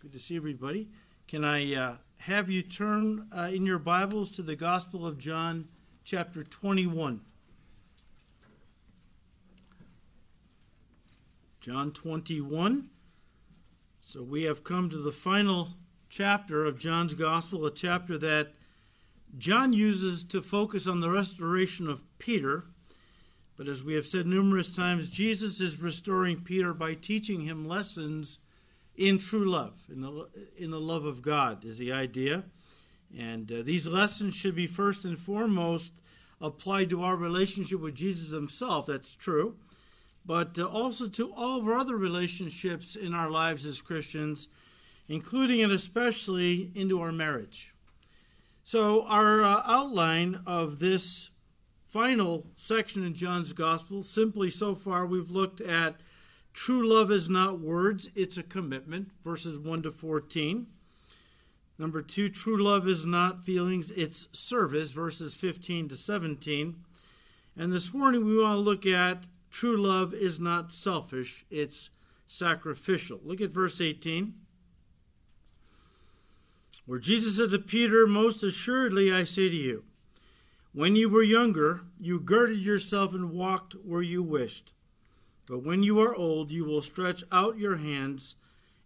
Good to see everybody. Can I uh, have you turn uh, in your Bibles to the Gospel of John, chapter 21? John 21. So we have come to the final chapter of John's Gospel, a chapter that John uses to focus on the restoration of Peter. But as we have said numerous times, Jesus is restoring Peter by teaching him lessons in true love, in the, in the love of God, is the idea. And uh, these lessons should be first and foremost applied to our relationship with Jesus himself. That's true. But uh, also to all of our other relationships in our lives as Christians, including and especially into our marriage. So, our uh, outline of this final section in John's Gospel, simply so far, we've looked at True love is not words, it's a commitment, verses 1 to 14. Number two, true love is not feelings, it's service, verses 15 to 17. And this morning we want to look at true love is not selfish, it's sacrificial. Look at verse 18, where Jesus said to Peter, Most assuredly I say to you, when you were younger, you girded yourself and walked where you wished. But when you are old, you will stretch out your hands,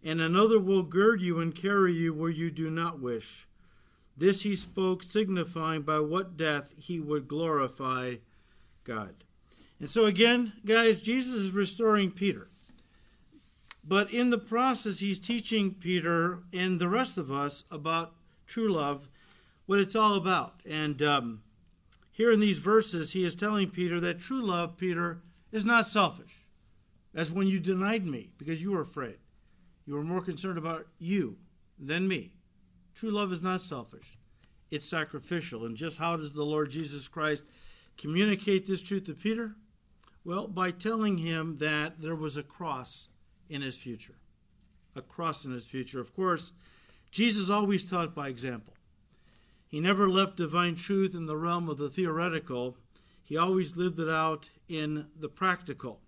and another will gird you and carry you where you do not wish. This he spoke, signifying by what death he would glorify God. And so, again, guys, Jesus is restoring Peter. But in the process, he's teaching Peter and the rest of us about true love, what it's all about. And um, here in these verses, he is telling Peter that true love, Peter, is not selfish. That's when you denied me because you were afraid. You were more concerned about you than me. True love is not selfish, it's sacrificial. And just how does the Lord Jesus Christ communicate this truth to Peter? Well, by telling him that there was a cross in his future. A cross in his future. Of course, Jesus always taught by example. He never left divine truth in the realm of the theoretical, he always lived it out in the practical.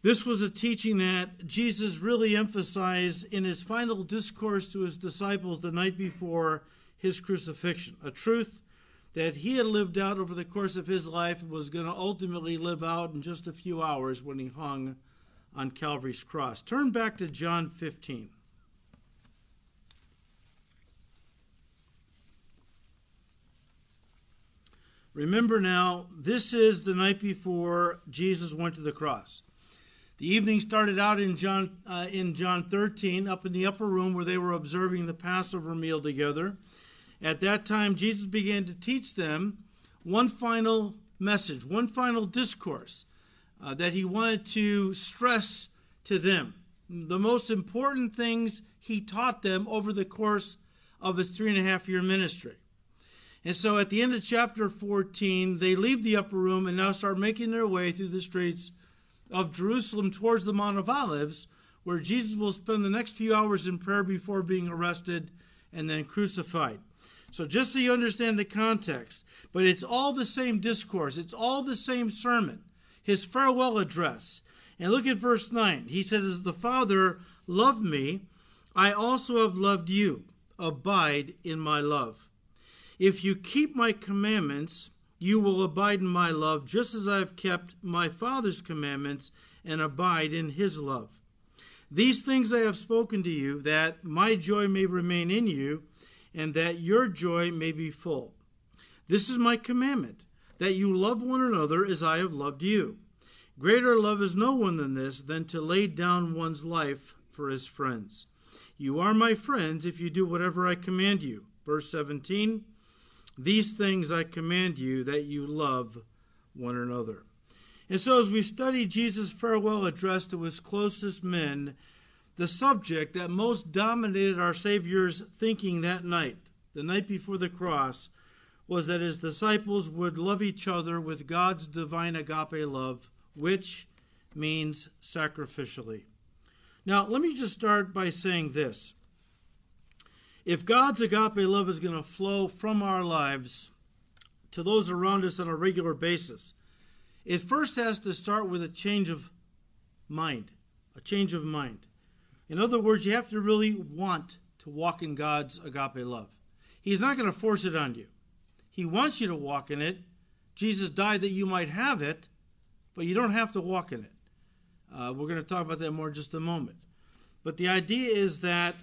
This was a teaching that Jesus really emphasized in his final discourse to his disciples the night before his crucifixion, a truth that he had lived out over the course of his life and was going to ultimately live out in just a few hours when he hung on Calvary's cross. Turn back to John 15. Remember now, this is the night before Jesus went to the cross. The evening started out in John, uh, in John 13, up in the upper room where they were observing the Passover meal together. At that time, Jesus began to teach them one final message, one final discourse uh, that he wanted to stress to them. The most important things he taught them over the course of his three and a half year ministry. And so at the end of chapter 14, they leave the upper room and now start making their way through the streets of Jerusalem towards the Mount of Olives, where Jesus will spend the next few hours in prayer before being arrested and then crucified. So, just so you understand the context, but it's all the same discourse, it's all the same sermon, his farewell address. And look at verse 9. He said, As the Father loved me, I also have loved you. Abide in my love. If you keep my commandments, you will abide in my love, just as I have kept my Father's commandments and abide in his love. These things I have spoken to you, that my joy may remain in you, and that your joy may be full. This is my commandment, that you love one another as I have loved you. Greater love is no one than this, than to lay down one's life for his friends. You are my friends if you do whatever I command you. Verse 17. These things I command you that you love one another. And so, as we study Jesus' farewell address to his closest men, the subject that most dominated our Savior's thinking that night, the night before the cross, was that his disciples would love each other with God's divine agape love, which means sacrificially. Now, let me just start by saying this if God's agape love is going to flow from our lives to those around us on a regular basis, it first has to start with a change of mind. A change of mind. In other words, you have to really want to walk in God's agape love. He's not going to force it on you. He wants you to walk in it. Jesus died that you might have it, but you don't have to walk in it. Uh, we're going to talk about that more in just a moment. But the idea is that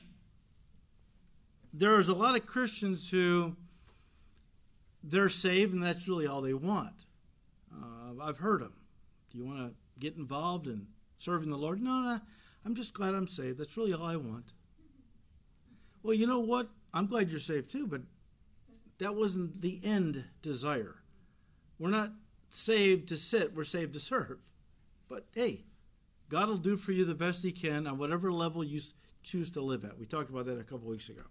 there's a lot of Christians who they're saved and that's really all they want. Uh, I've heard them. Do you want to get involved in serving the Lord? No, no. I'm just glad I'm saved. That's really all I want. Well, you know what? I'm glad you're saved too, but that wasn't the end desire. We're not saved to sit, we're saved to serve. But hey, God will do for you the best He can on whatever level you choose to live at. We talked about that a couple weeks ago.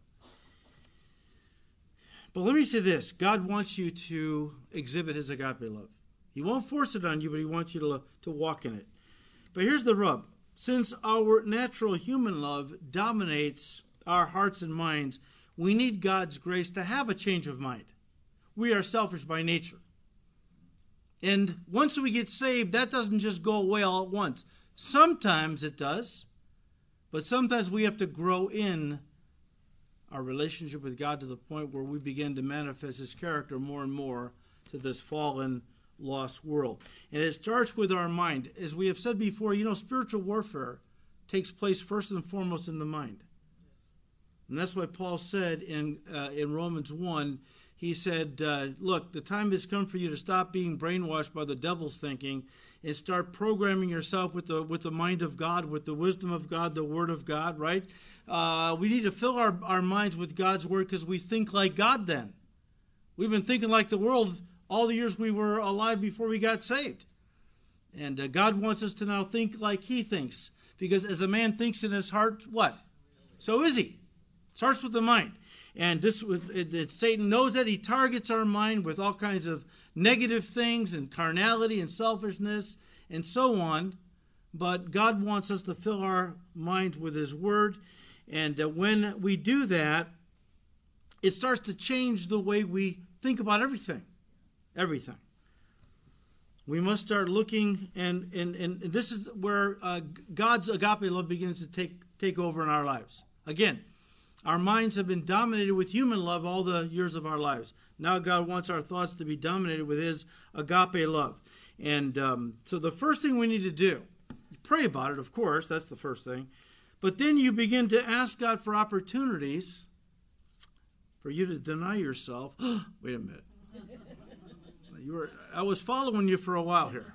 But let me say this God wants you to exhibit His agape love. He won't force it on you, but He wants you to, to walk in it. But here's the rub since our natural human love dominates our hearts and minds, we need God's grace to have a change of mind. We are selfish by nature. And once we get saved, that doesn't just go away all at once. Sometimes it does, but sometimes we have to grow in our relationship with God to the point where we begin to manifest His character more and more to this fallen, lost world. And it starts with our mind. As we have said before, you know, spiritual warfare takes place first and foremost in the mind. And that's why Paul said in, uh, in Romans 1, he said, uh, Look, the time has come for you to stop being brainwashed by the devil's thinking and start programming yourself with the, with the mind of God, with the wisdom of God, the word of God, right? Uh, we need to fill our, our minds with God's word because we think like God then. We've been thinking like the world all the years we were alive before we got saved. And uh, God wants us to now think like He thinks. Because as a man thinks in his heart, what? So is he. Starts with the mind. And this was it, it, Satan knows that he targets our mind with all kinds of negative things and carnality and selfishness and so on. But God wants us to fill our minds with His Word. And uh, when we do that, it starts to change the way we think about everything. Everything. We must start looking, and, and, and this is where uh, God's agape love begins to take, take over in our lives. Again, our minds have been dominated with human love all the years of our lives. Now God wants our thoughts to be dominated with His agape love. And um, so the first thing we need to do, pray about it, of course, that's the first thing. But then you begin to ask God for opportunities for you to deny yourself. Wait a minute. You were, I was following you for a while here.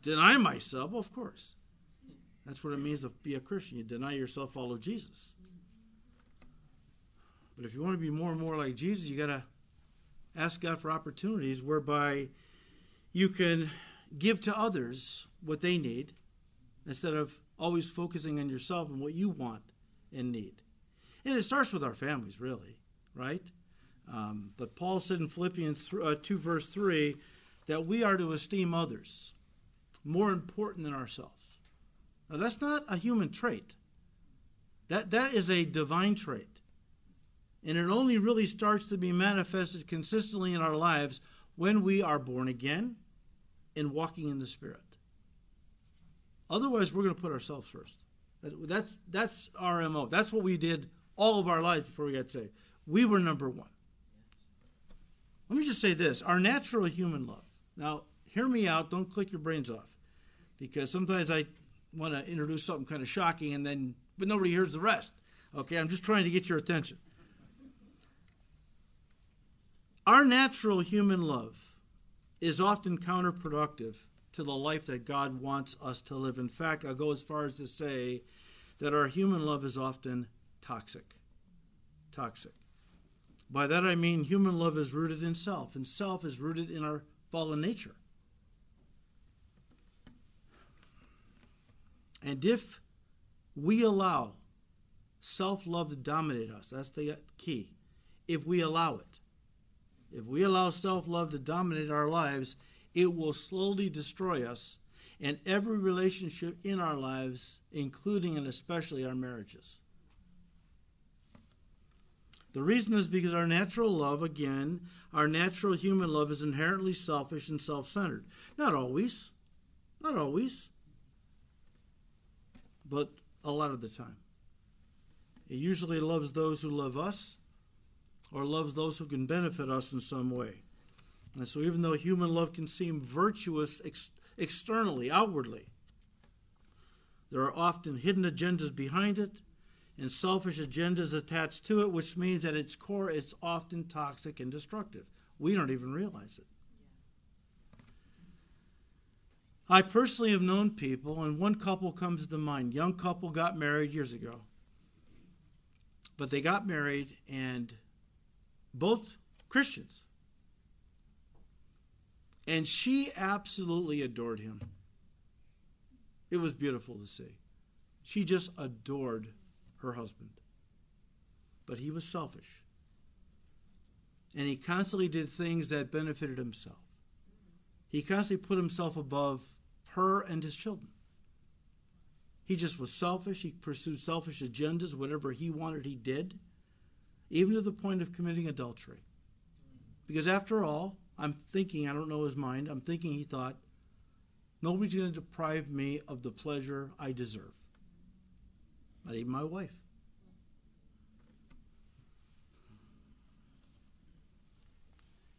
Deny myself? Of course. That's what it means to be a Christian. You deny yourself, follow Jesus. But if you want to be more and more like Jesus, you got to ask God for opportunities whereby you can give to others what they need instead of always focusing on yourself and what you want and need. And it starts with our families, really, right? Um, but Paul said in Philippians uh, 2, verse 3, that we are to esteem others more important than ourselves. Now, that's not a human trait, that, that is a divine trait. And it only really starts to be manifested consistently in our lives when we are born again and walking in the Spirit. Otherwise, we're going to put ourselves first. That's, that's our MO. That's what we did all of our lives before we got saved. We were number one. Let me just say this our natural human love. Now, hear me out. Don't click your brains off. Because sometimes I want to introduce something kind of shocking and then, but nobody hears the rest. Okay, I'm just trying to get your attention. Our natural human love is often counterproductive to the life that God wants us to live. In fact, I'll go as far as to say that our human love is often toxic. Toxic. By that I mean human love is rooted in self, and self is rooted in our fallen nature. And if we allow self love to dominate us, that's the key. If we allow it, if we allow self love to dominate our lives, it will slowly destroy us and every relationship in our lives, including and especially our marriages. The reason is because our natural love, again, our natural human love is inherently selfish and self centered. Not always. Not always. But a lot of the time. It usually loves those who love us or loves those who can benefit us in some way. And so, even though human love can seem virtuous ex- externally, outwardly, there are often hidden agendas behind it and selfish agendas attached to it, which means at its core it's often toxic and destructive. We don't even realize it. I personally have known people, and one couple comes to mind. Young couple got married years ago. But they got married, and both Christians. And she absolutely adored him. It was beautiful to see. She just adored her husband. But he was selfish. And he constantly did things that benefited himself. He constantly put himself above her and his children. He just was selfish. He pursued selfish agendas. Whatever he wanted, he did, even to the point of committing adultery. Because after all, I'm thinking, I don't know his mind, I'm thinking he thought, nobody's going to deprive me of the pleasure I deserve. Not even my wife.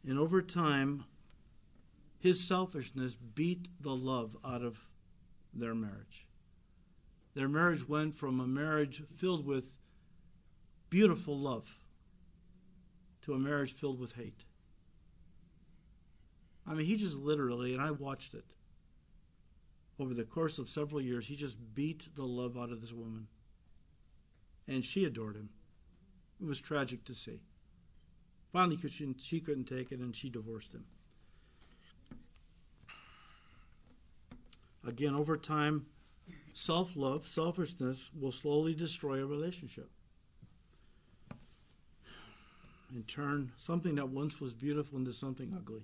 And over time, his selfishness beat the love out of their marriage. Their marriage went from a marriage filled with beautiful love to a marriage filled with hate. I mean, he just literally, and I watched it over the course of several years, he just beat the love out of this woman. And she adored him. It was tragic to see. Finally, she couldn't take it and she divorced him. Again, over time, self love, selfishness will slowly destroy a relationship and turn something that once was beautiful into something ugly.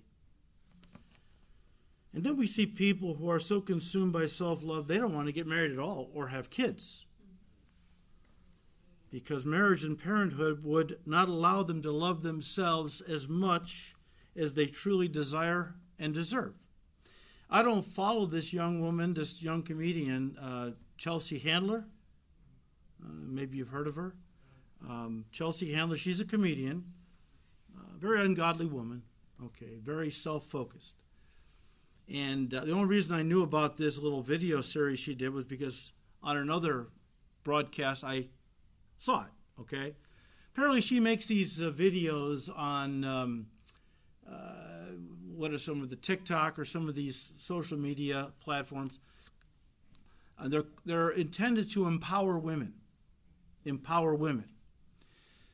And then we see people who are so consumed by self love, they don't want to get married at all or have kids. Because marriage and parenthood would not allow them to love themselves as much as they truly desire and deserve. I don't follow this young woman, this young comedian, uh, Chelsea Handler. Uh, maybe you've heard of her. Um, Chelsea Handler, she's a comedian, uh, very ungodly woman, okay, very self focused. And uh, the only reason I knew about this little video series she did was because on another broadcast I saw it, okay? Apparently, she makes these uh, videos on. Um, uh, what are some of the TikTok or some of these social media platforms. Uh, they're, they're intended to empower women. Empower women.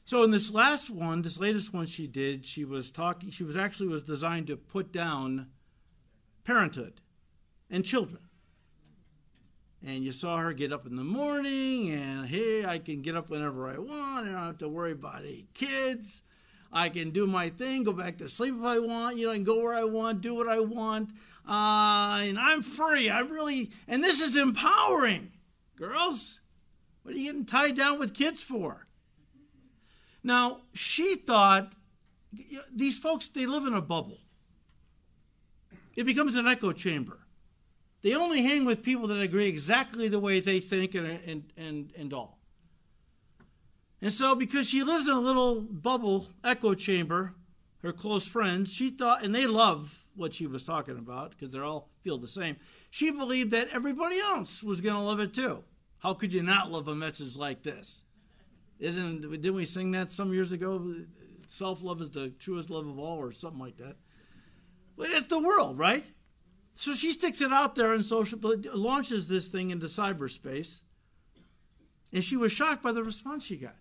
So in this last one, this latest one she did, she was talking, she was actually was designed to put down parenthood and children. And you saw her get up in the morning and hey, I can get up whenever I want. I don't have to worry about eight kids. I can do my thing, go back to sleep if I want. You know, I can go where I want, do what I want. Uh, and I'm free. I really, and this is empowering. Girls, what are you getting tied down with kids for? Now, she thought these folks, they live in a bubble. It becomes an echo chamber. They only hang with people that agree exactly the way they think and, and, and, and all. And so, because she lives in a little bubble echo chamber, her close friends, she thought, and they love what she was talking about because they all feel the same. She believed that everybody else was going to love it too. How could you not love a message like this? Isn't didn't we sing that some years ago? Self love is the truest love of all, or something like that. Well, it's the world, right? So she sticks it out there and social, launches this thing into cyberspace, and she was shocked by the response she got.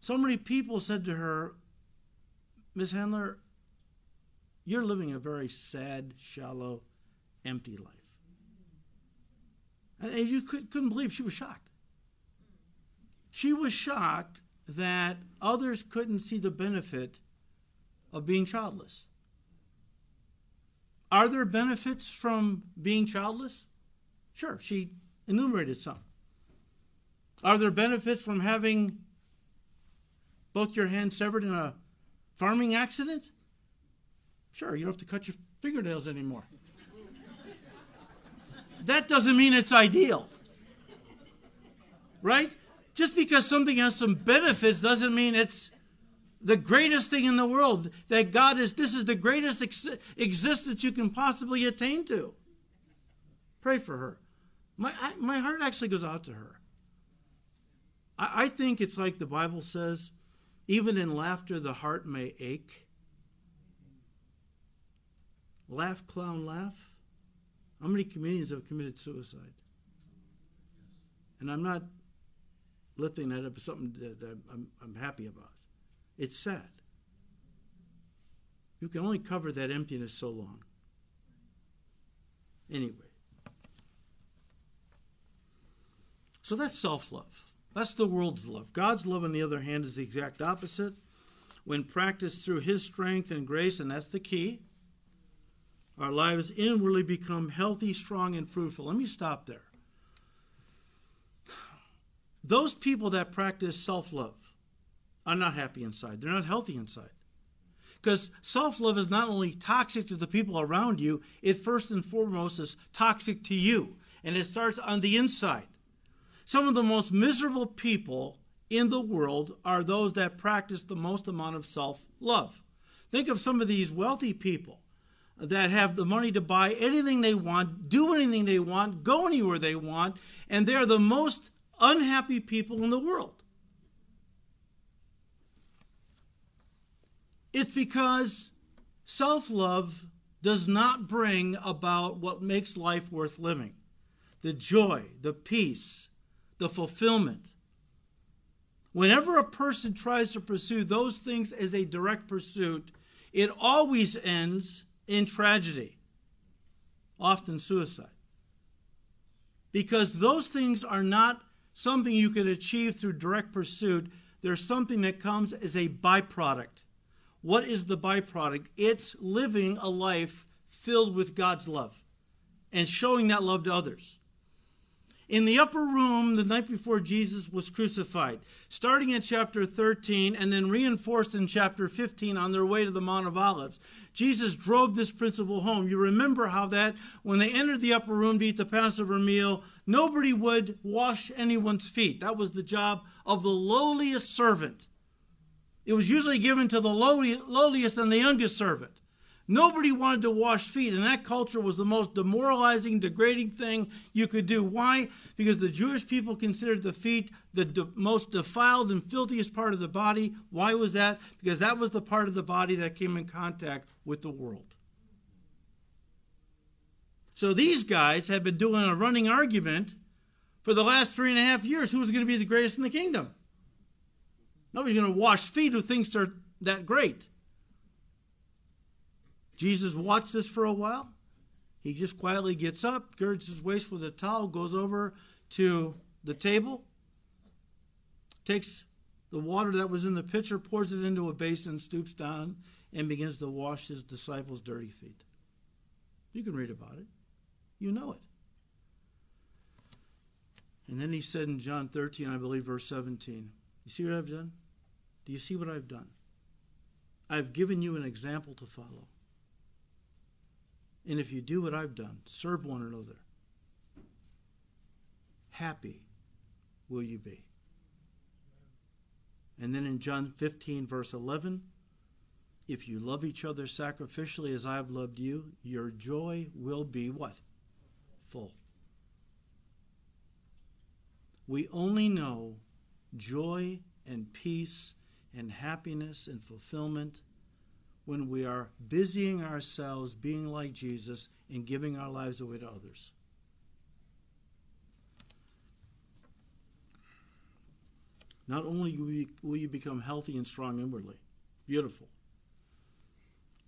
So many people said to her, Ms. Handler, you're living a very sad, shallow, empty life. And you could, couldn't believe she was shocked. She was shocked that others couldn't see the benefit of being childless. Are there benefits from being childless? Sure, she enumerated some. Are there benefits from having both your hands severed in a farming accident? Sure, you don't have to cut your fingernails anymore. that doesn't mean it's ideal. Right? Just because something has some benefits doesn't mean it's the greatest thing in the world. That God is, this is the greatest ex- existence you can possibly attain to. Pray for her. My, I, my heart actually goes out to her. I, I think it's like the Bible says even in laughter, the heart may ache. Laugh, clown, laugh. How many comedians have committed suicide? And I'm not lifting that up as something that I'm, I'm happy about. It's sad. You can only cover that emptiness so long. Anyway. So that's self love. That's the world's love. God's love, on the other hand, is the exact opposite. When practiced through His strength and grace, and that's the key, our lives inwardly become healthy, strong, and fruitful. Let me stop there. Those people that practice self love are not happy inside, they're not healthy inside. Because self love is not only toxic to the people around you, it first and foremost is toxic to you. And it starts on the inside. Some of the most miserable people in the world are those that practice the most amount of self love. Think of some of these wealthy people that have the money to buy anything they want, do anything they want, go anywhere they want, and they're the most unhappy people in the world. It's because self love does not bring about what makes life worth living the joy, the peace, the fulfillment. Whenever a person tries to pursue those things as a direct pursuit, it always ends in tragedy, often suicide. Because those things are not something you can achieve through direct pursuit, they're something that comes as a byproduct. What is the byproduct? It's living a life filled with God's love and showing that love to others in the upper room the night before Jesus was crucified, starting in chapter 13 and then reinforced in chapter 15 on their way to the Mount of Olives. Jesus drove this principle home. You remember how that when they entered the upper room to eat the Passover meal, nobody would wash anyone's feet. That was the job of the lowliest servant. It was usually given to the lowliest and the youngest servant. Nobody wanted to wash feet, and that culture was the most demoralizing, degrading thing you could do. Why? Because the Jewish people considered the feet the de- most defiled and filthiest part of the body. Why was that? Because that was the part of the body that came in contact with the world. So these guys have been doing a running argument for the last three and a half years who's going to be the greatest in the kingdom. Nobody's going to wash feet who thinks they're that great. Jesus watched this for a while. He just quietly gets up, girds his waist with a towel, goes over to the table, takes the water that was in the pitcher, pours it into a basin, stoops down, and begins to wash his disciples' dirty feet. You can read about it. You know it. And then he said in John 13, I believe, verse 17, You see what I've done? Do you see what I've done? I've given you an example to follow. And if you do what I've done, serve one another, happy will you be. And then in John 15, verse 11, if you love each other sacrificially as I have loved you, your joy will be what? Full. We only know joy and peace and happiness and fulfillment when we are busying ourselves being like Jesus and giving our lives away to others. Not only will you become healthy and strong inwardly, beautiful,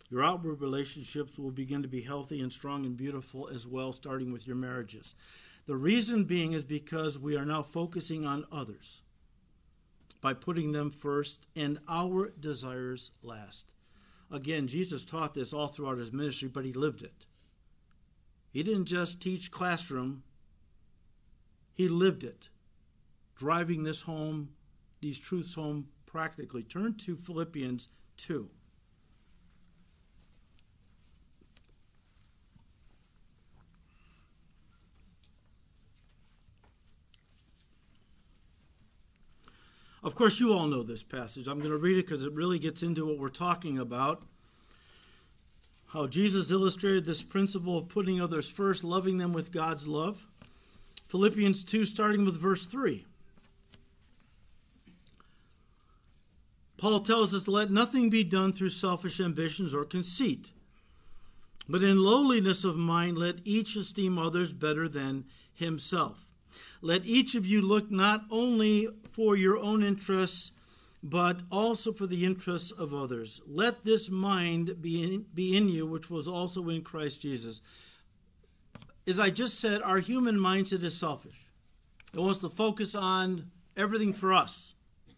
your outward relationships will begin to be healthy and strong and beautiful as well, starting with your marriages. The reason being is because we are now focusing on others by putting them first and our desires last. Again, Jesus taught this all throughout his ministry, but he lived it. He didn't just teach classroom, he lived it, driving this home, these truths home practically. Turn to Philippians 2. Of course, you all know this passage. I'm going to read it because it really gets into what we're talking about. How Jesus illustrated this principle of putting others first, loving them with God's love. Philippians 2, starting with verse 3. Paul tells us, Let nothing be done through selfish ambitions or conceit, but in lowliness of mind, let each esteem others better than himself. Let each of you look not only for your own interests, but also for the interests of others. Let this mind be in, be in you, which was also in Christ Jesus. As I just said, our human mindset is selfish. It wants to focus on everything for us.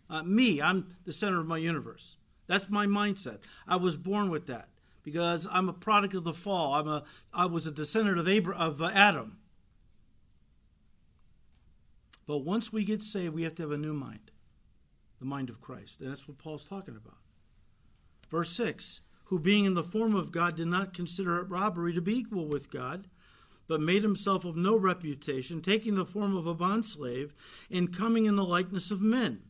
Uh, me, I'm the center of my universe. That's my mindset. I was born with that because I'm a product of the fall. I'm a I was a descendant of Abraham, of uh, Adam. But once we get saved, we have to have a new mind, the mind of Christ. And that's what Paul's talking about. Verse 6 Who being in the form of God did not consider it robbery to be equal with God, but made himself of no reputation, taking the form of a bondslave, and coming in the likeness of men.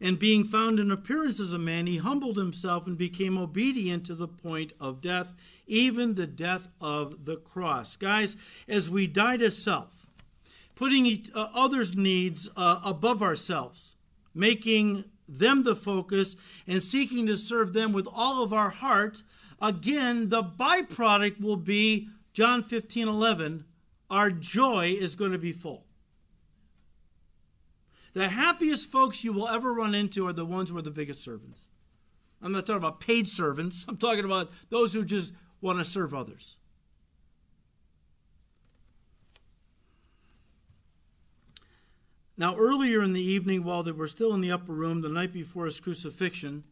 And being found in appearance as a man, he humbled himself and became obedient to the point of death, even the death of the cross. Guys, as we die to self, putting uh, others' needs uh, above ourselves, making them the focus, and seeking to serve them with all of our heart, again, the byproduct will be John 15 11. Our joy is going to be full. The happiest folks you will ever run into are the ones who are the biggest servants. I'm not talking about paid servants, I'm talking about those who just want to serve others. Now, earlier in the evening, while they were still in the upper room the night before his crucifixion,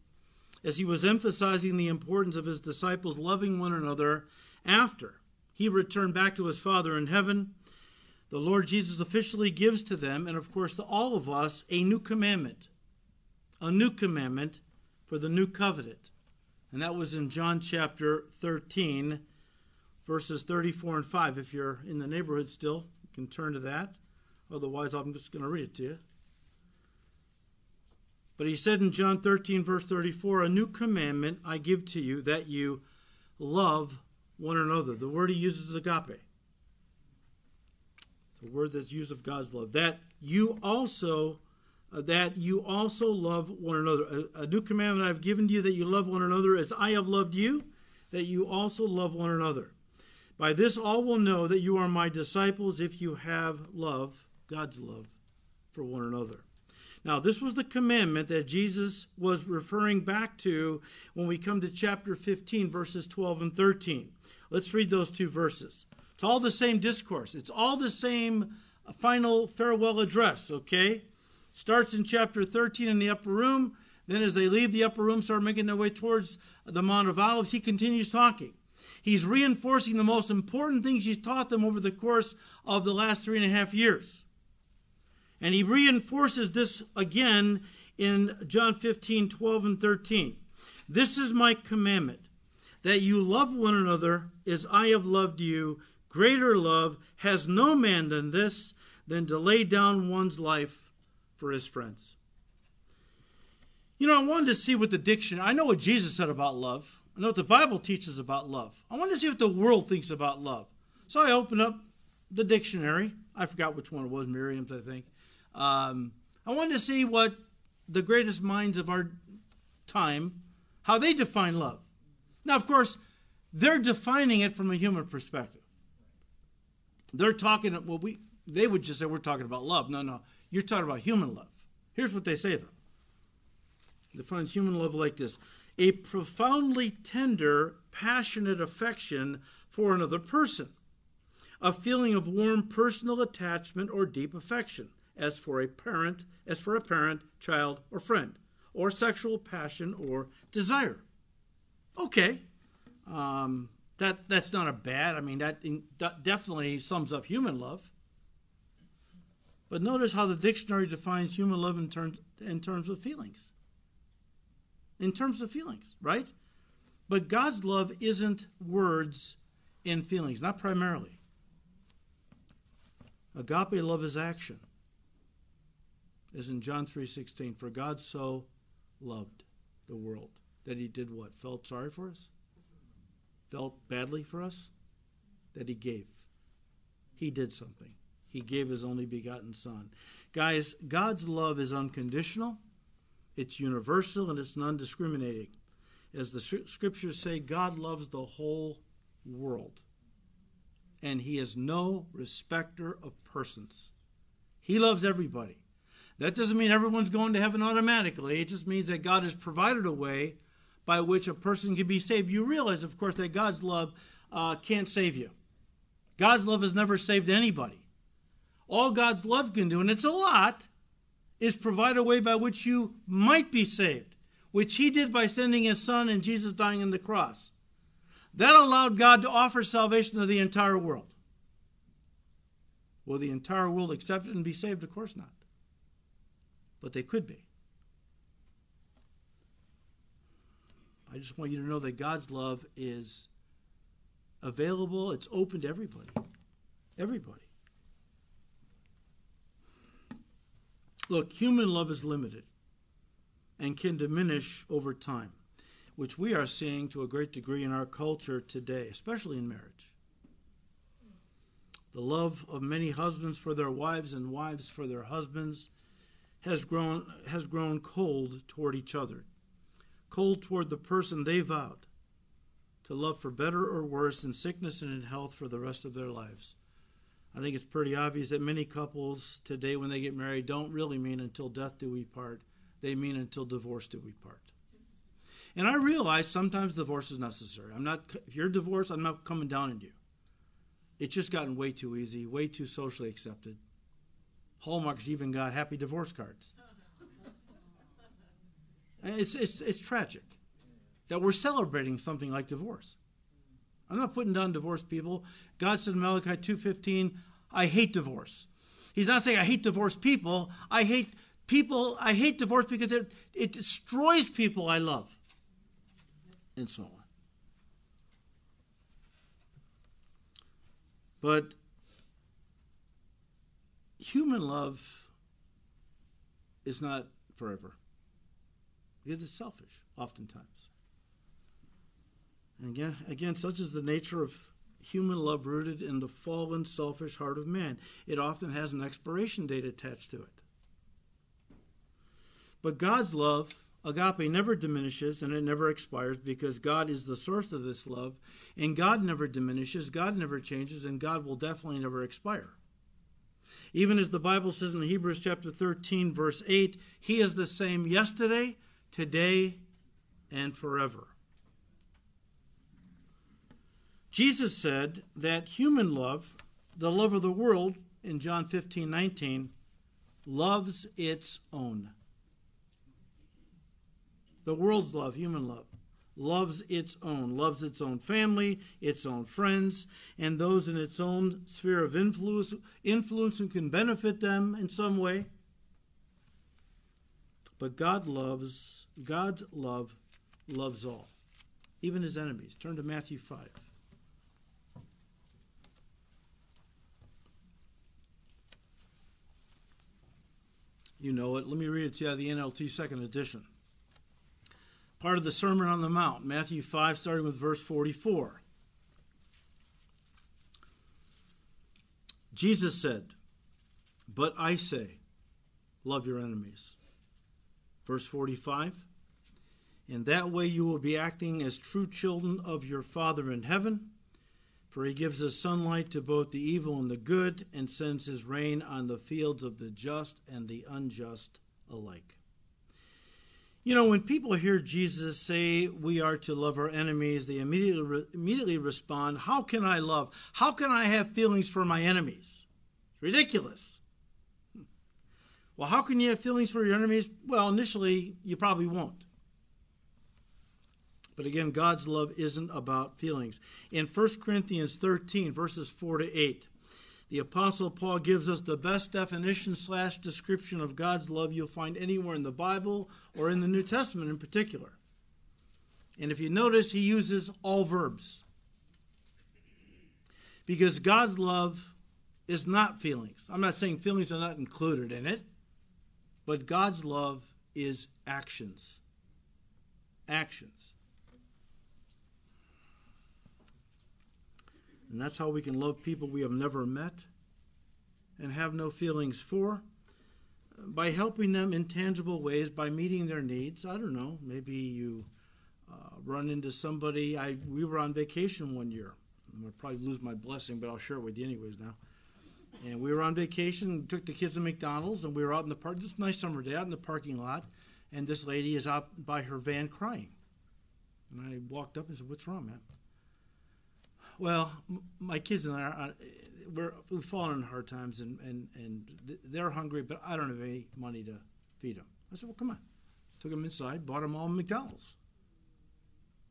as he was emphasizing the importance of his disciples loving one another after he returned back to his Father in heaven, the Lord Jesus officially gives to them, and of course to all of us, a new commandment. A new commandment for the new covenant. And that was in John chapter 13, verses 34 and 5. If you're in the neighborhood still, you can turn to that. Otherwise, I'm just going to read it to you. But he said in John 13, verse 34, A new commandment I give to you, that you love one another. The word he uses is agape It's a word that's used of God's love, that you also uh, that you also love one another. A, a, new commandment I've given to you that you love one another as I have loved you, that you also love one another. By this all will know that you are my disciples if you have love, God's love, for one another. Now, this was the commandment that Jesus was referring back to when we come to chapter 15, verses 12 and 13. Let's read those two verses. It's all the same discourse. It's all the same uh, final farewell address, okay? Starts in chapter 13 in the upper room. Then, as they leave the upper room, start making their way towards the Mount of Olives, he continues talking. He's reinforcing the most important things he's taught them over the course of the last three and a half years. And he reinforces this again in John 15, 12, and 13. This is my commandment, that you love one another as I have loved you. Greater love has no man than this, than to lay down one's life for his friends. You know, I wanted to see what the dictionary, I know what Jesus said about love. I know what the Bible teaches about love. I wanted to see what the world thinks about love. So I opened up the dictionary. I forgot which one it was, Merriam's, I think. Um, I wanted to see what the greatest minds of our time, how they define love. Now, of course, they're defining it from a human perspective. They're talking, well, we they would just say we're talking about love. No, no, you're talking about human love. Here's what they say though. Defines human love like this: a profoundly tender, passionate affection for another person, a feeling of warm personal attachment or deep affection, as for a parent, as for a parent, child, or friend, or sexual passion or desire. Okay. Um, that that's not a bad. I mean, that, that definitely sums up human love. But notice how the dictionary defines human love in terms in terms of feelings. In terms of feelings, right? But God's love isn't words and feelings, not primarily. Agape love is action. Is in John 3:16, for God so loved the world that he did what? Felt sorry for us? Felt badly for us? That he gave. He did something. He gave his only begotten son. Guys, God's love is unconditional, it's universal, and it's non discriminating. As the scriptures say, God loves the whole world. And he is no respecter of persons. He loves everybody. That doesn't mean everyone's going to heaven automatically. It just means that God has provided a way by which a person can be saved. You realize, of course, that God's love uh, can't save you. God's love has never saved anybody. All God's love can do, and it's a lot, is provide a way by which you might be saved, which He did by sending His Son and Jesus dying on the cross. That allowed God to offer salvation to the entire world. Will the entire world accept it and be saved? Of course not. But they could be. I just want you to know that God's love is available, it's open to everybody. Everybody. Look, human love is limited and can diminish over time, which we are seeing to a great degree in our culture today, especially in marriage. The love of many husbands for their wives and wives for their husbands has grown, has grown cold toward each other cold toward the person they vowed to love for better or worse in sickness and in health for the rest of their lives. I think it's pretty obvious that many couples today, when they get married, don't really mean until death do we part. They mean until divorce do we part. And I realize sometimes divorce is necessary. I'm not, if you're divorced, I'm not coming down on you. It's just gotten way too easy, way too socially accepted. Hallmark's even got happy divorce cards. It's, it's, it's tragic that we're celebrating something like divorce. I'm not putting down divorced people. God said in Malachi 2.15, I hate divorce. He's not saying I hate divorced people. I hate people. I hate divorce because it, it destroys people I love. And so on. But human love is not forever because it's selfish, oftentimes. And again, again, such is the nature of human love rooted in the fallen, selfish heart of man. It often has an expiration date attached to it. But God's love, agape, never diminishes and it never expires because God is the source of this love, and God never diminishes, God never changes, and God will definitely never expire. Even as the Bible says in Hebrews chapter 13, verse 8, He is the same yesterday, today, and forever. Jesus said that human love, the love of the world, in John 15 19, loves its own. The world's love, human love, loves its own, loves its own family, its own friends, and those in its own sphere of influence, influence who can benefit them in some way. But God loves, God's love loves all, even his enemies. Turn to Matthew 5. You know it. Let me read it to you out of the NLT second edition. Part of the Sermon on the Mount, Matthew 5, starting with verse 44. Jesus said, But I say, love your enemies. Verse 45 In that way you will be acting as true children of your Father in heaven, for he gives us sunlight to both the evil and the good, and sends his rain on the fields of the just and the unjust alike. You know, when people hear Jesus say we are to love our enemies, they immediately, immediately respond, How can I love? How can I have feelings for my enemies? It's ridiculous. Well, how can you have feelings for your enemies? Well, initially, you probably won't. But again, God's love isn't about feelings. In 1 Corinthians 13, verses 4 to 8, the Apostle Paul gives us the best definition slash description of God's love you'll find anywhere in the Bible or in the New Testament in particular. And if you notice, he uses all verbs. Because God's love is not feelings. I'm not saying feelings are not included in it But God's love is actions. Actions. And that's how we can love people we have never met and have no feelings for by helping them in tangible ways, by meeting their needs. I don't know, maybe you uh, run into somebody. I we were on vacation one year. I'm gonna probably lose my blessing, but I'll share it with you anyways now. And we were on vacation, took the kids to McDonald's, and we were out in the park. This nice summer day, out in the parking lot, and this lady is out by her van crying. And I walked up and said, "What's wrong, man?" Well, my kids and I are, we're, we've fallen in hard times, and, and, and they're hungry, but I don't have any money to feed them. I said, "Well, come on." Took them inside, bought them all McDonald's.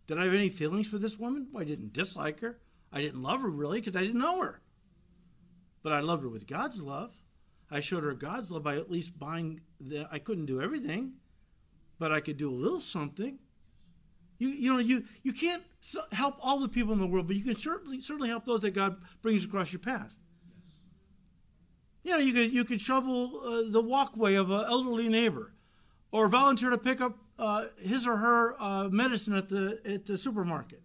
Did I have any feelings for this woman? Well, I didn't dislike her. I didn't love her really because I didn't know her. But I loved her with God's love. I showed her God's love by at least buying the I couldn't do everything, but I could do a little something. You you know you you can't help all the people in the world, but you can certainly certainly help those that God brings across your path. You know, you could you could shovel uh, the walkway of an elderly neighbor, or volunteer to pick up uh, his or her uh, medicine at the at the supermarket.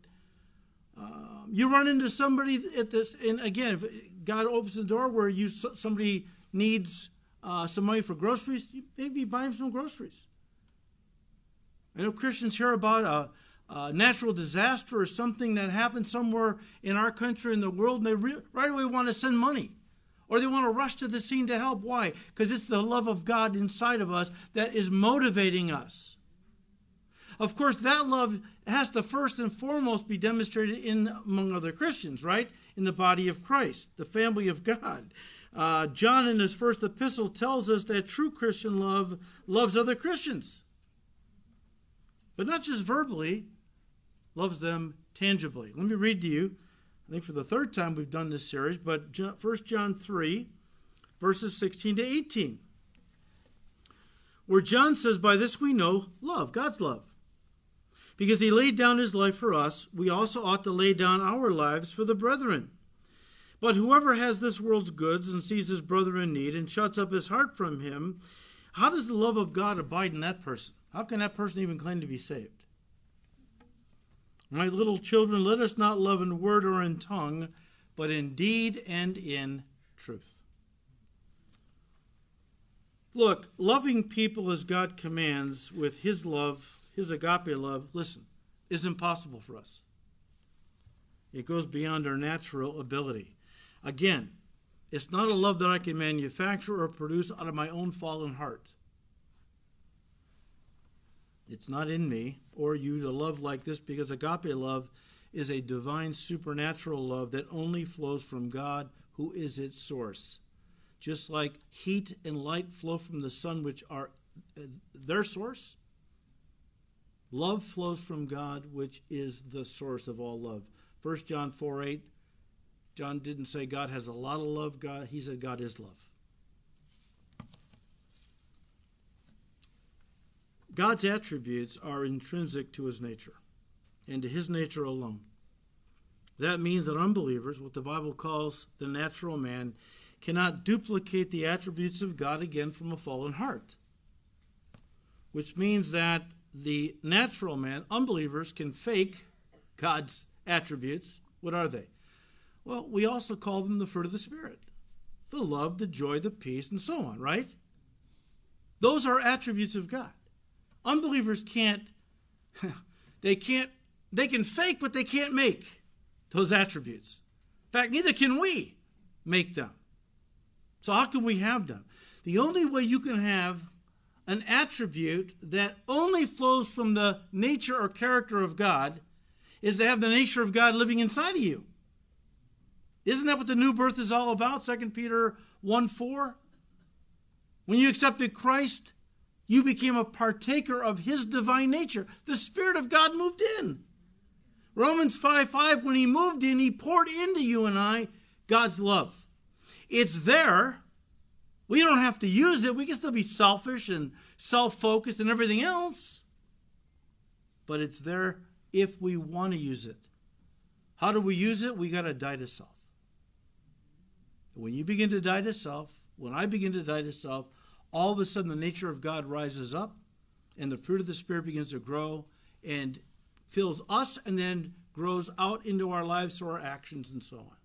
Um, you run into somebody at this, and again, if God opens the door where you somebody needs uh, some money for groceries, maybe buy them some groceries. I know Christians hear about a, natural disaster or something that happened somewhere in our country in the world, and they re- right away want to send money. Or they want to rush to the scene to help. Why? Because it's the love of God inside of us that is motivating us. Of course, that love has to first and foremost be demonstrated in among other Christians, right? In the body of Christ, the family of God. Uh, John, in his first epistle, tells us that true Christian love loves other Christians, but not just verbally, loves them tangibly. Let me read to you. I think for the third time we've done this series, but 1 John 3, verses 16 to 18, where John says, By this we know love, God's love because he laid down his life for us, we also ought to lay down our lives for the brethren. But whoever has this world's goods and sees his brother in need and shuts up his heart from him, how does the love of God abide in that person? How can that person even claim to be saved? My little children, let us not love in word or in tongue, but in deed and in truth. Look, loving people as God commands with his love his agape love, listen, is impossible for us. It goes beyond our natural ability. Again, it's not a love that I can manufacture or produce out of my own fallen heart. It's not in me or you to love like this because agape love is a divine supernatural love that only flows from God, who is its source. Just like heat and light flow from the sun, which are uh, their source, Love flows from God, which is the source of all love. 1 John 4 8, John didn't say God has a lot of love, God, he said God is love. God's attributes are intrinsic to his nature and to his nature alone. That means that unbelievers, what the Bible calls the natural man, cannot duplicate the attributes of God again from a fallen heart. Which means that the natural man, unbelievers, can fake God's attributes. What are they? Well, we also call them the fruit of the Spirit the love, the joy, the peace, and so on, right? Those are attributes of God. Unbelievers can't, they can't, they can fake, but they can't make those attributes. In fact, neither can we make them. So, how can we have them? The only way you can have an attribute that only flows from the nature or character of God is to have the nature of God living inside of you. Isn't that what the new birth is all about? 2 Peter 1 4. When you accepted Christ, you became a partaker of his divine nature. The Spirit of God moved in. Romans 5 5, when he moved in, he poured into you and I God's love. It's there, we don't have to use it. We can still be selfish and self focused and everything else. But it's there if we want to use it. How do we use it? We got to die to self. When you begin to die to self, when I begin to die to self, all of a sudden the nature of God rises up and the fruit of the Spirit begins to grow and fills us and then grows out into our lives through our actions and so on.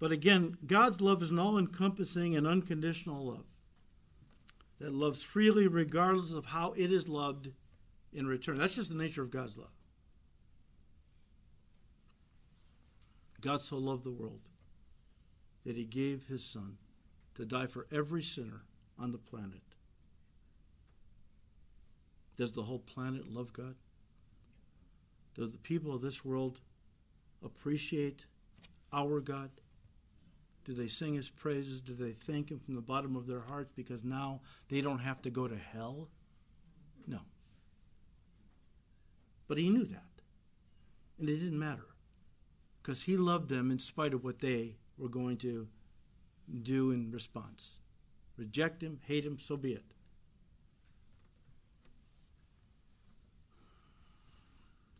But again, God's love is an all encompassing and unconditional love that loves freely regardless of how it is loved in return. That's just the nature of God's love. God so loved the world that he gave his son to die for every sinner on the planet. Does the whole planet love God? Do the people of this world appreciate our God? Do they sing his praises? Do they thank him from the bottom of their hearts because now they don't have to go to hell? No. But he knew that. And it didn't matter because he loved them in spite of what they were going to do in response. Reject him, hate him, so be it.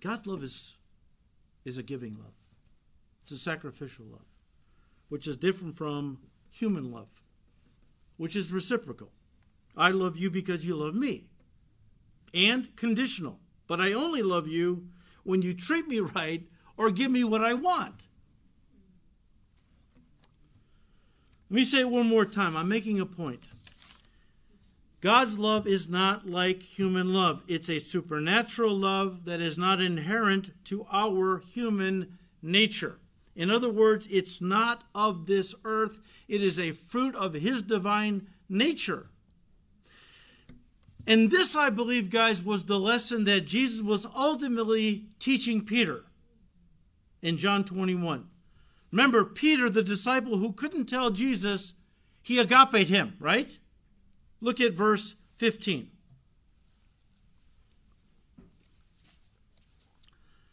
God's love is, is a giving love, it's a sacrificial love, which is different from human love, which is reciprocal. I love you because you love me, and conditional. But I only love you when you treat me right or give me what I want. Let me say it one more time. I'm making a point. God's love is not like human love. It's a supernatural love that is not inherent to our human nature. In other words, it's not of this earth, it is a fruit of His divine nature. And this, I believe, guys, was the lesson that Jesus was ultimately teaching Peter in John 21. Remember, Peter, the disciple who couldn't tell Jesus, he agape him, right? Look at verse 15.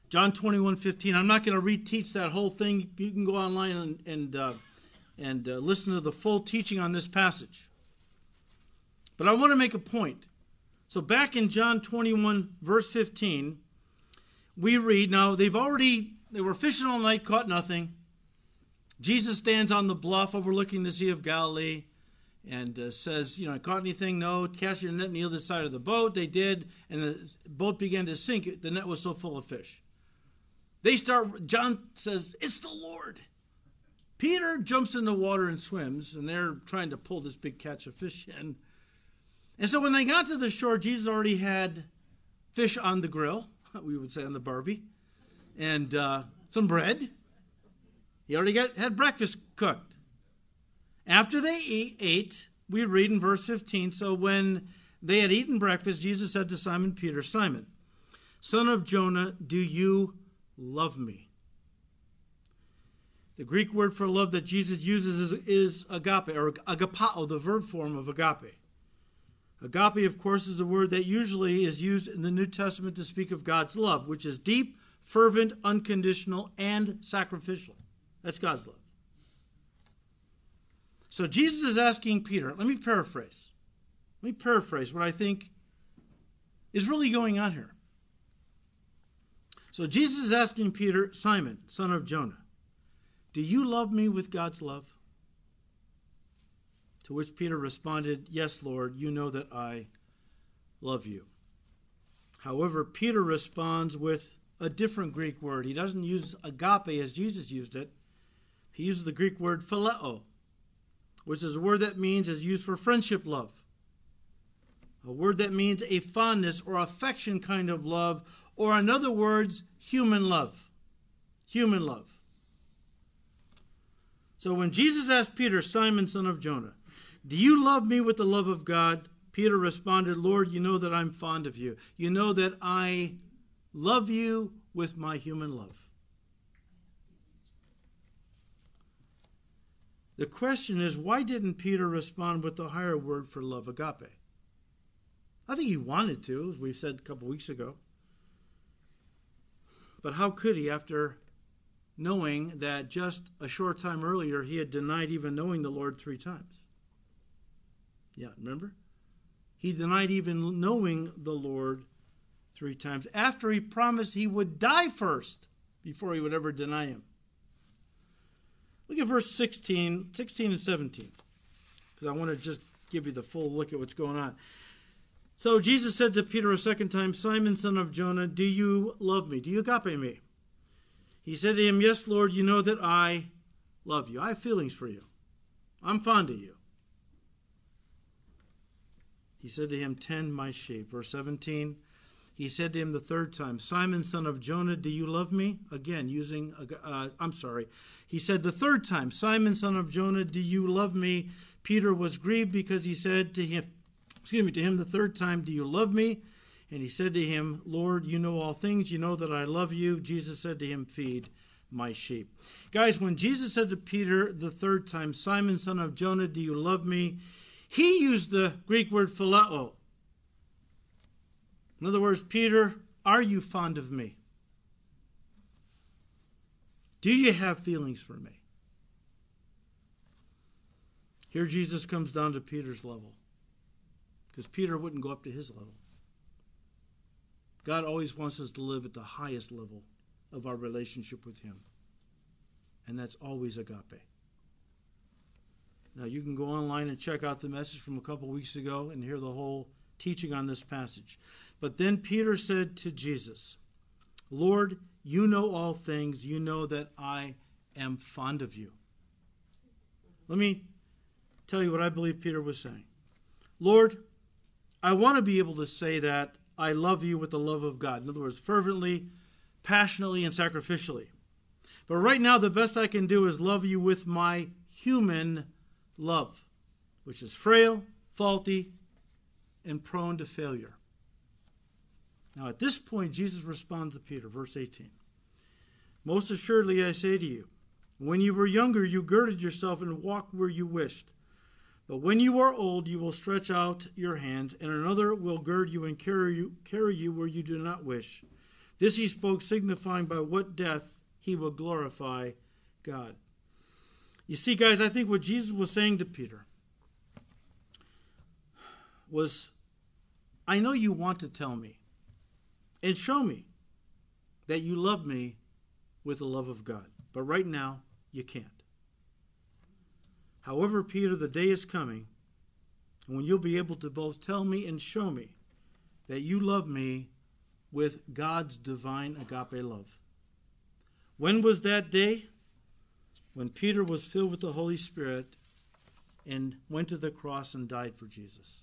John 21, 15. I'm not going to reteach that whole thing. You can go online and, and, uh, and uh, listen to the full teaching on this passage. But I want to make a point. So back in John 21, verse 15, we read, now they've already, they were fishing all night, caught nothing. Jesus stands on the bluff overlooking the Sea of Galilee and uh, says, You know, I caught anything? No. Cast your net on the other side of the boat. They did, and the boat began to sink. The net was so full of fish. They start, John says, It's the Lord. Peter jumps in the water and swims, and they're trying to pull this big catch of fish in. And so when they got to the shore, Jesus already had fish on the grill, we would say on the barbie, and uh, some bread. He already got, had breakfast cooked. After they eat, ate, we read in verse 15 so when they had eaten breakfast, Jesus said to Simon Peter, Simon, son of Jonah, do you love me? The Greek word for love that Jesus uses is, is agape, or agapao, the verb form of agape. Agape, of course, is a word that usually is used in the New Testament to speak of God's love, which is deep, fervent, unconditional, and sacrificial. That's God's love. So Jesus is asking Peter, let me paraphrase. Let me paraphrase what I think is really going on here. So Jesus is asking Peter, Simon, son of Jonah, do you love me with God's love? To which Peter responded, Yes, Lord, you know that I love you. However, Peter responds with a different Greek word. He doesn't use agape as Jesus used it, he uses the Greek word phileo, which is a word that means is used for friendship love. A word that means a fondness or affection kind of love, or in other words, human love. Human love. So when Jesus asked Peter, Simon, son of Jonah, do you love me with the love of God? Peter responded, Lord, you know that I'm fond of you. You know that I love you with my human love. The question is, why didn't Peter respond with the higher word for love, agape? I think he wanted to, as we said a couple weeks ago. But how could he after knowing that just a short time earlier he had denied even knowing the Lord three times? Yeah, remember? He denied even knowing the Lord three times after he promised he would die first before he would ever deny him. Look at verse 16, 16 and 17. because I want to just give you the full look at what's going on. So Jesus said to Peter a second time, Simon, son of Jonah, do you love me? Do you agape me? He said to him, Yes, Lord, you know that I love you. I have feelings for you. I'm fond of you. He said to him, Tend my sheep. Verse 17, he said to him the third time, Simon, son of Jonah, do you love me? Again, using, uh, I'm sorry. He said the third time, Simon, son of Jonah, do you love me? Peter was grieved because he said to him, excuse me, to him the third time, Do you love me? And he said to him, Lord, you know all things. You know that I love you. Jesus said to him, Feed my sheep. Guys, when Jesus said to Peter the third time, Simon, son of Jonah, do you love me? He used the Greek word phileo. In other words, Peter, are you fond of me? Do you have feelings for me? Here Jesus comes down to Peter's level because Peter wouldn't go up to his level. God always wants us to live at the highest level of our relationship with Him, and that's always agape. Now, you can go online and check out the message from a couple weeks ago and hear the whole teaching on this passage. But then Peter said to Jesus, Lord, you know all things. You know that I am fond of you. Let me tell you what I believe Peter was saying. Lord, I want to be able to say that I love you with the love of God. In other words, fervently, passionately, and sacrificially. But right now, the best I can do is love you with my human love, which is frail, faulty, and prone to failure. Now, at this point, Jesus responds to Peter, verse 18 Most assuredly, I say to you, when you were younger, you girded yourself and walked where you wished. But when you are old, you will stretch out your hands, and another will gird you and carry you, carry you where you do not wish. This he spoke, signifying by what death he will glorify God. You see, guys, I think what Jesus was saying to Peter was, I know you want to tell me and show me that you love me with the love of God, but right now you can't. However, Peter, the day is coming when you'll be able to both tell me and show me that you love me with God's divine agape love. When was that day? When Peter was filled with the Holy Spirit and went to the cross and died for Jesus.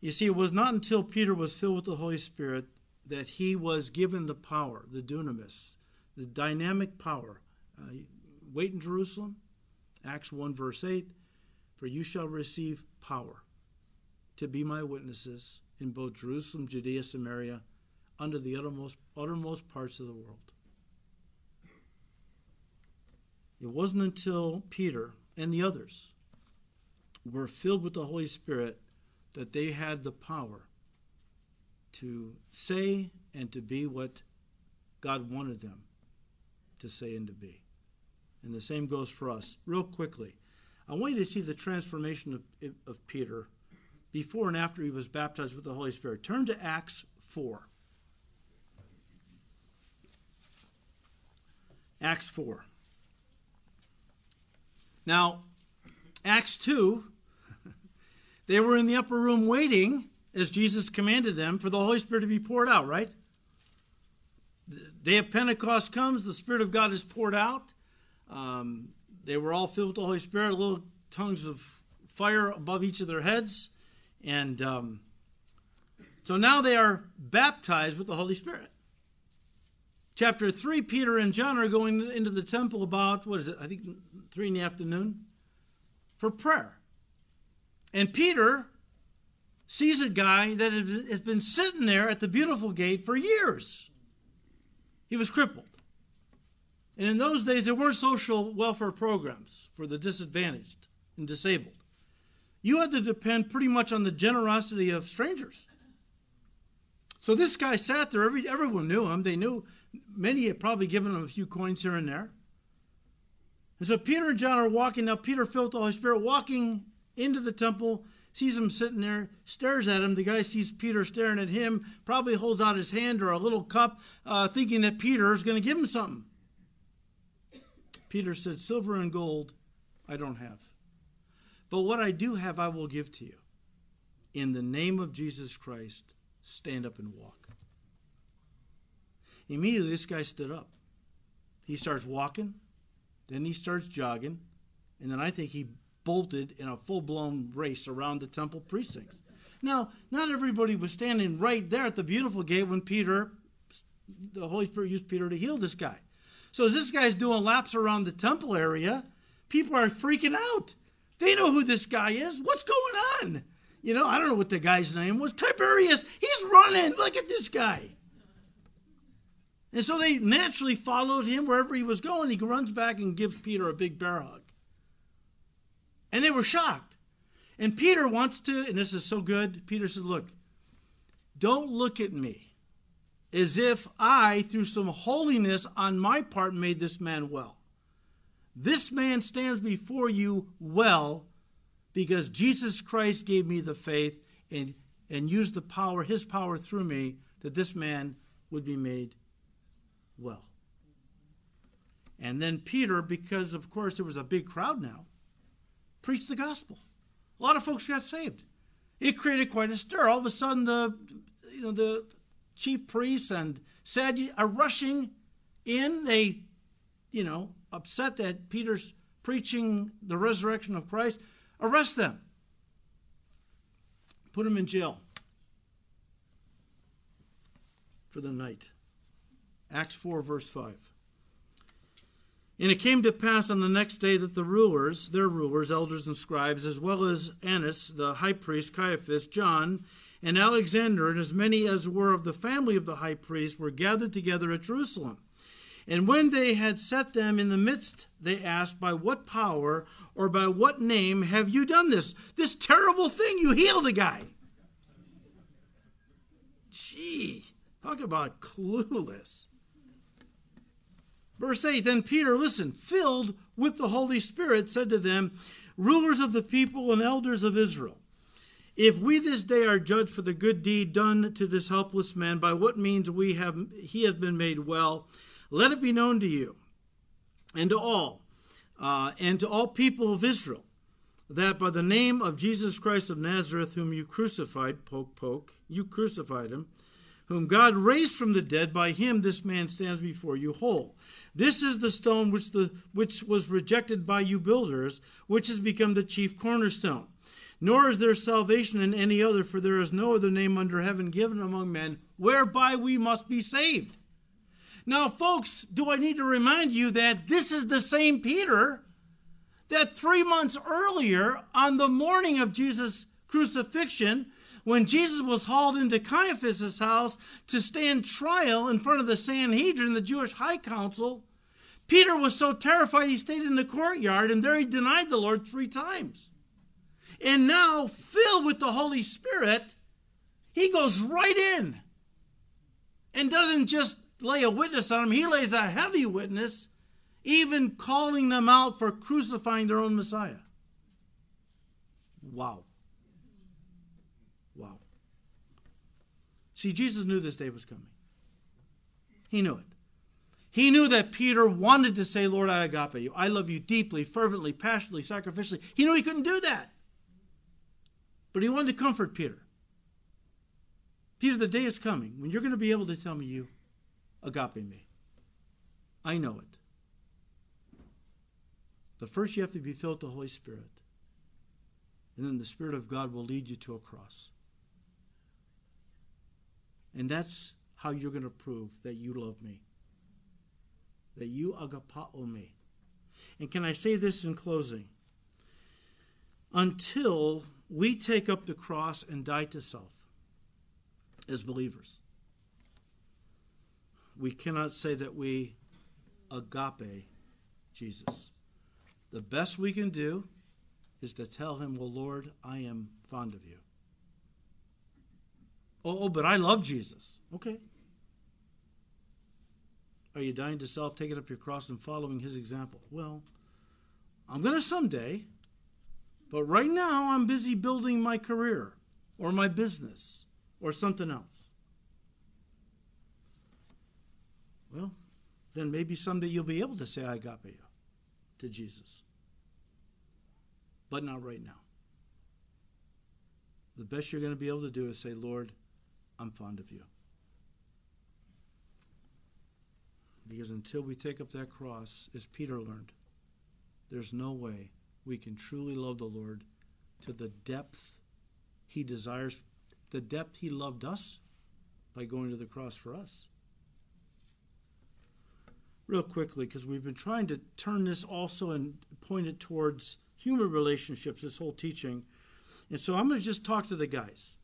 You see, it was not until Peter was filled with the Holy Spirit that he was given the power, the dunamis, the dynamic power. Uh, wait in Jerusalem, Acts 1, verse 8 For you shall receive power to be my witnesses in both Jerusalem, Judea, Samaria, under the uttermost, uttermost parts of the world. It wasn't until Peter and the others were filled with the Holy Spirit that they had the power to say and to be what God wanted them to say and to be. And the same goes for us. Real quickly, I want you to see the transformation of, of Peter before and after he was baptized with the Holy Spirit. Turn to Acts 4. Acts 4. Now, Acts 2, they were in the upper room waiting, as Jesus commanded them, for the Holy Spirit to be poured out, right? The day of Pentecost comes, the Spirit of God is poured out. Um, they were all filled with the Holy Spirit, little tongues of fire above each of their heads. And um, so now they are baptized with the Holy Spirit. Chapter 3, Peter and John are going into the temple about, what is it, I think 3 in the afternoon, for prayer. And Peter sees a guy that has been sitting there at the beautiful gate for years. He was crippled. And in those days, there weren't social welfare programs for the disadvantaged and disabled. You had to depend pretty much on the generosity of strangers. So this guy sat there. Every, everyone knew him. They knew many had probably given him a few coins here and there. And so Peter and John are walking. Now, Peter, filled the Holy Spirit, walking into the temple, sees him sitting there, stares at him. The guy sees Peter staring at him, probably holds out his hand or a little cup, uh, thinking that Peter is going to give him something. Peter said, Silver and gold I don't have. But what I do have, I will give to you. In the name of Jesus Christ, stand up and walk. Immediately, this guy stood up. He starts walking, then he starts jogging, and then I think he in a full blown race around the temple precincts. Now, not everybody was standing right there at the beautiful gate when Peter, the Holy Spirit used Peter to heal this guy. So as this guy's doing laps around the temple area, people are freaking out. They know who this guy is. What's going on? You know, I don't know what the guy's name was. Tiberius. He's running. Look at this guy. And so they naturally followed him wherever he was going. He runs back and gives Peter a big bear hug. And they were shocked. And Peter wants to, and this is so good. Peter says, Look, don't look at me as if I, through some holiness on my part, made this man well. This man stands before you well because Jesus Christ gave me the faith and, and used the power, his power through me, that this man would be made well. And then Peter, because of course there was a big crowd now, preached the gospel. A lot of folks got saved. It created quite a stir. All of a sudden, the you know the chief priests and Sadducees are rushing in. They, you know, upset that Peter's preaching the resurrection of Christ. Arrest them. Put them in jail for the night. Acts 4, verse 5. And it came to pass on the next day that the rulers, their rulers, elders, and scribes, as well as Annas, the high priest, Caiaphas, John, and Alexander, and as many as were of the family of the high priest, were gathered together at Jerusalem. And when they had set them in the midst, they asked, By what power or by what name have you done this? This terrible thing, you healed a guy. Gee, talk about clueless. Verse 8 Then Peter, listen, filled with the Holy Spirit, said to them, Rulers of the people and elders of Israel, if we this day are judged for the good deed done to this helpless man, by what means we have he has been made well, let it be known to you and to all, uh, and to all people of Israel, that by the name of Jesus Christ of Nazareth, whom you crucified, poke, poke, you crucified him, whom God raised from the dead, by him this man stands before you whole. This is the stone which, the, which was rejected by you builders, which has become the chief cornerstone. Nor is there salvation in any other, for there is no other name under heaven given among men whereby we must be saved. Now, folks, do I need to remind you that this is the same Peter that three months earlier, on the morning of Jesus' crucifixion, when Jesus was hauled into Caiaphas' house to stand trial in front of the Sanhedrin, the Jewish high council, Peter was so terrified he stayed in the courtyard and there he denied the Lord three times. And now, filled with the Holy Spirit, he goes right in and doesn't just lay a witness on him, he lays a heavy witness, even calling them out for crucifying their own Messiah. Wow. See, Jesus knew this day was coming. He knew it. He knew that Peter wanted to say, Lord, I agape you. I love you deeply, fervently, passionately, sacrificially. He knew he couldn't do that. But he wanted to comfort Peter. Peter, the day is coming when you're going to be able to tell me you agape me. I know it. But first, you have to be filled with the Holy Spirit. And then the Spirit of God will lead you to a cross. And that's how you're going to prove that you love me, that you agapao me. And can I say this in closing? Until we take up the cross and die to self as believers, we cannot say that we agape Jesus. The best we can do is to tell him, Well, Lord, I am fond of you. Oh, oh, but I love Jesus. Okay. Are you dying to self, taking up your cross, and following his example? Well, I'm going to someday, but right now I'm busy building my career or my business or something else. Well, then maybe someday you'll be able to say, I got you to Jesus. but not right now. The best you're going to be able to do is say, Lord, I'm fond of you. Because until we take up that cross, as Peter learned, there's no way we can truly love the Lord to the depth he desires, the depth he loved us by going to the cross for us. Real quickly, because we've been trying to turn this also and point it towards human relationships, this whole teaching. And so I'm going to just talk to the guys.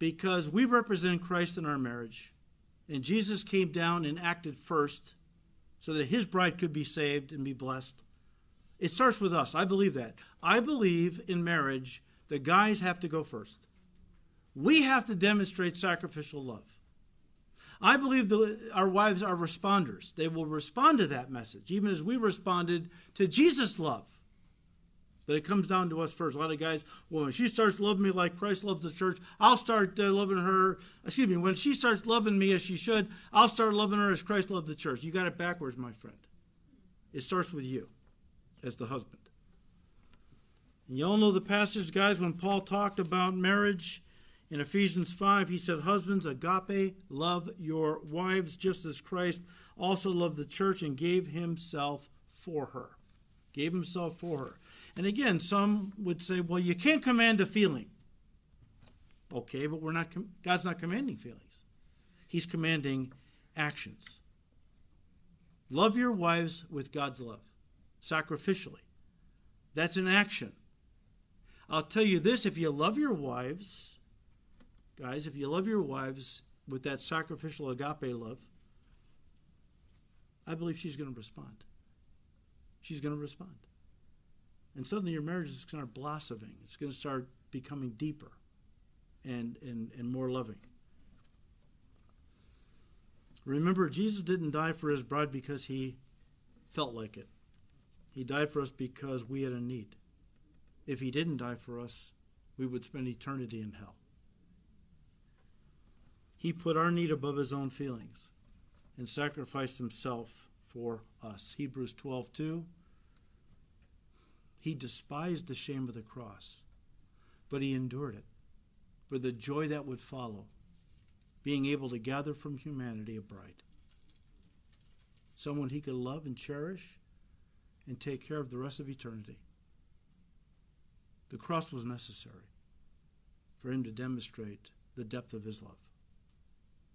Because we represent Christ in our marriage. And Jesus came down and acted first so that his bride could be saved and be blessed. It starts with us. I believe that. I believe in marriage, the guys have to go first. We have to demonstrate sacrificial love. I believe that our wives are responders. They will respond to that message, even as we responded to Jesus' love. But it comes down to us first. A lot of guys, well, when she starts loving me like Christ loves the church, I'll start uh, loving her. Excuse me, when she starts loving me as she should, I'll start loving her as Christ loved the church. You got it backwards, my friend. It starts with you as the husband. And you all know the passage, guys, when Paul talked about marriage in Ephesians 5, he said, Husbands, agape, love your wives just as Christ also loved the church and gave himself for her. Gave himself for her. And again, some would say, well, you can't command a feeling. Okay, but we're not God's not commanding feelings. He's commanding actions. Love your wives with God's love, sacrificially. That's an action. I'll tell you this if you love your wives, guys, if you love your wives with that sacrificial agape love, I believe she's going to respond. She's going to respond. And suddenly your marriage is going to start blossoming. It's going to start becoming deeper and, and, and more loving. Remember, Jesus didn't die for his bride because he felt like it. He died for us because we had a need. If he didn't die for us, we would spend eternity in hell. He put our need above his own feelings and sacrificed himself for us. Hebrews 12 2 he despised the shame of the cross, but he endured it for the joy that would follow, being able to gather from humanity a bride. Someone he could love and cherish and take care of the rest of eternity. The cross was necessary for him to demonstrate the depth of his love.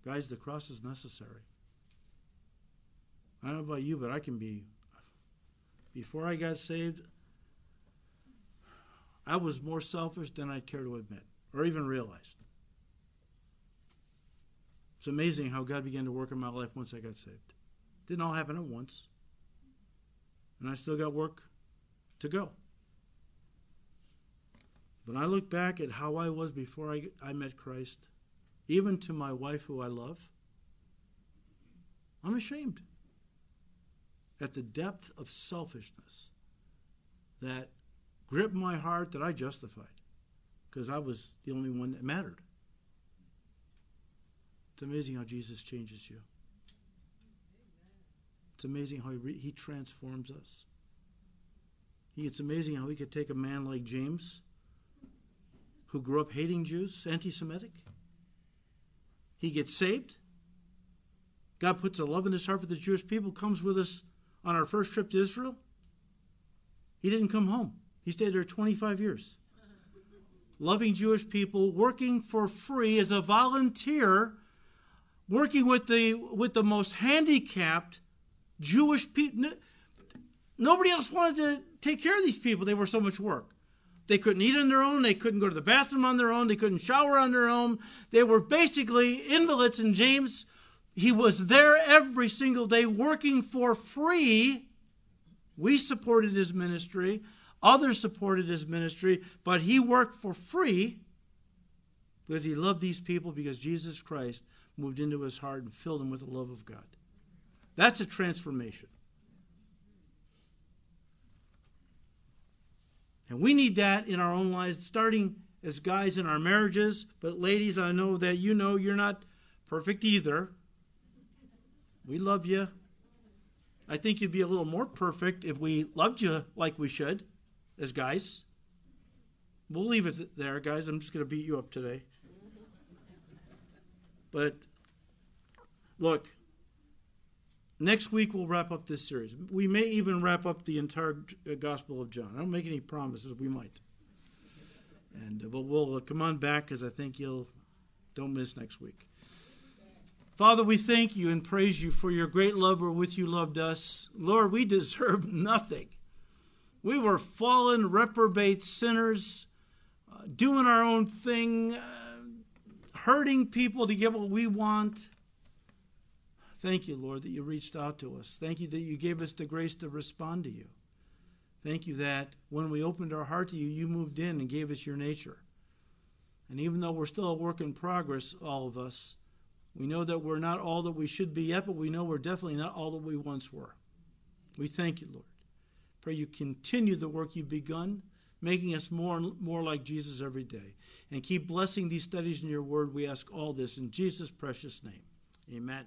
Guys, the cross is necessary. I don't know about you, but I can be. Before I got saved, I was more selfish than I'd care to admit or even realized. It's amazing how God began to work in my life once I got saved. Didn't all happen at once. And I still got work to go. But I look back at how I was before I, I met Christ, even to my wife who I love, I'm ashamed at the depth of selfishness that gripped my heart that I justified because I was the only one that mattered. It's amazing how Jesus changes you. It's amazing how he, re- he transforms us. He, it's amazing how he could take a man like James, who grew up hating Jews, anti Semitic. He gets saved. God puts a love in his heart for the Jewish people, comes with us on our first trip to Israel. He didn't come home. He stayed there 25 years. Loving Jewish people, working for free as a volunteer, working with the, with the most handicapped Jewish people. Nobody else wanted to take care of these people. They were so much work. They couldn't eat on their own. They couldn't go to the bathroom on their own. They couldn't shower on their own. They were basically invalids. And James, he was there every single day working for free. We supported his ministry. Others supported his ministry, but he worked for free because he loved these people because Jesus Christ moved into his heart and filled him with the love of God. That's a transformation. And we need that in our own lives, starting as guys in our marriages. But ladies, I know that you know you're not perfect either. We love you. I think you'd be a little more perfect if we loved you like we should. As guys. We'll leave it there, guys. I'm just going to beat you up today. But look, next week we'll wrap up this series. We may even wrap up the entire uh, Gospel of John. I don't make any promises. We might. And uh, but we'll uh, come on back because I think you'll don't miss next week. Father, we thank you and praise you for your great love with you loved us. Lord, we deserve nothing. We were fallen, reprobate sinners, uh, doing our own thing, uh, hurting people to get what we want. Thank you, Lord, that you reached out to us. Thank you that you gave us the grace to respond to you. Thank you that when we opened our heart to you, you moved in and gave us your nature. And even though we're still a work in progress, all of us, we know that we're not all that we should be yet, but we know we're definitely not all that we once were. We thank you, Lord. Pray you continue the work you've begun, making us more and more like Jesus every day. And keep blessing these studies in your word. We ask all this in Jesus' precious name. Amen.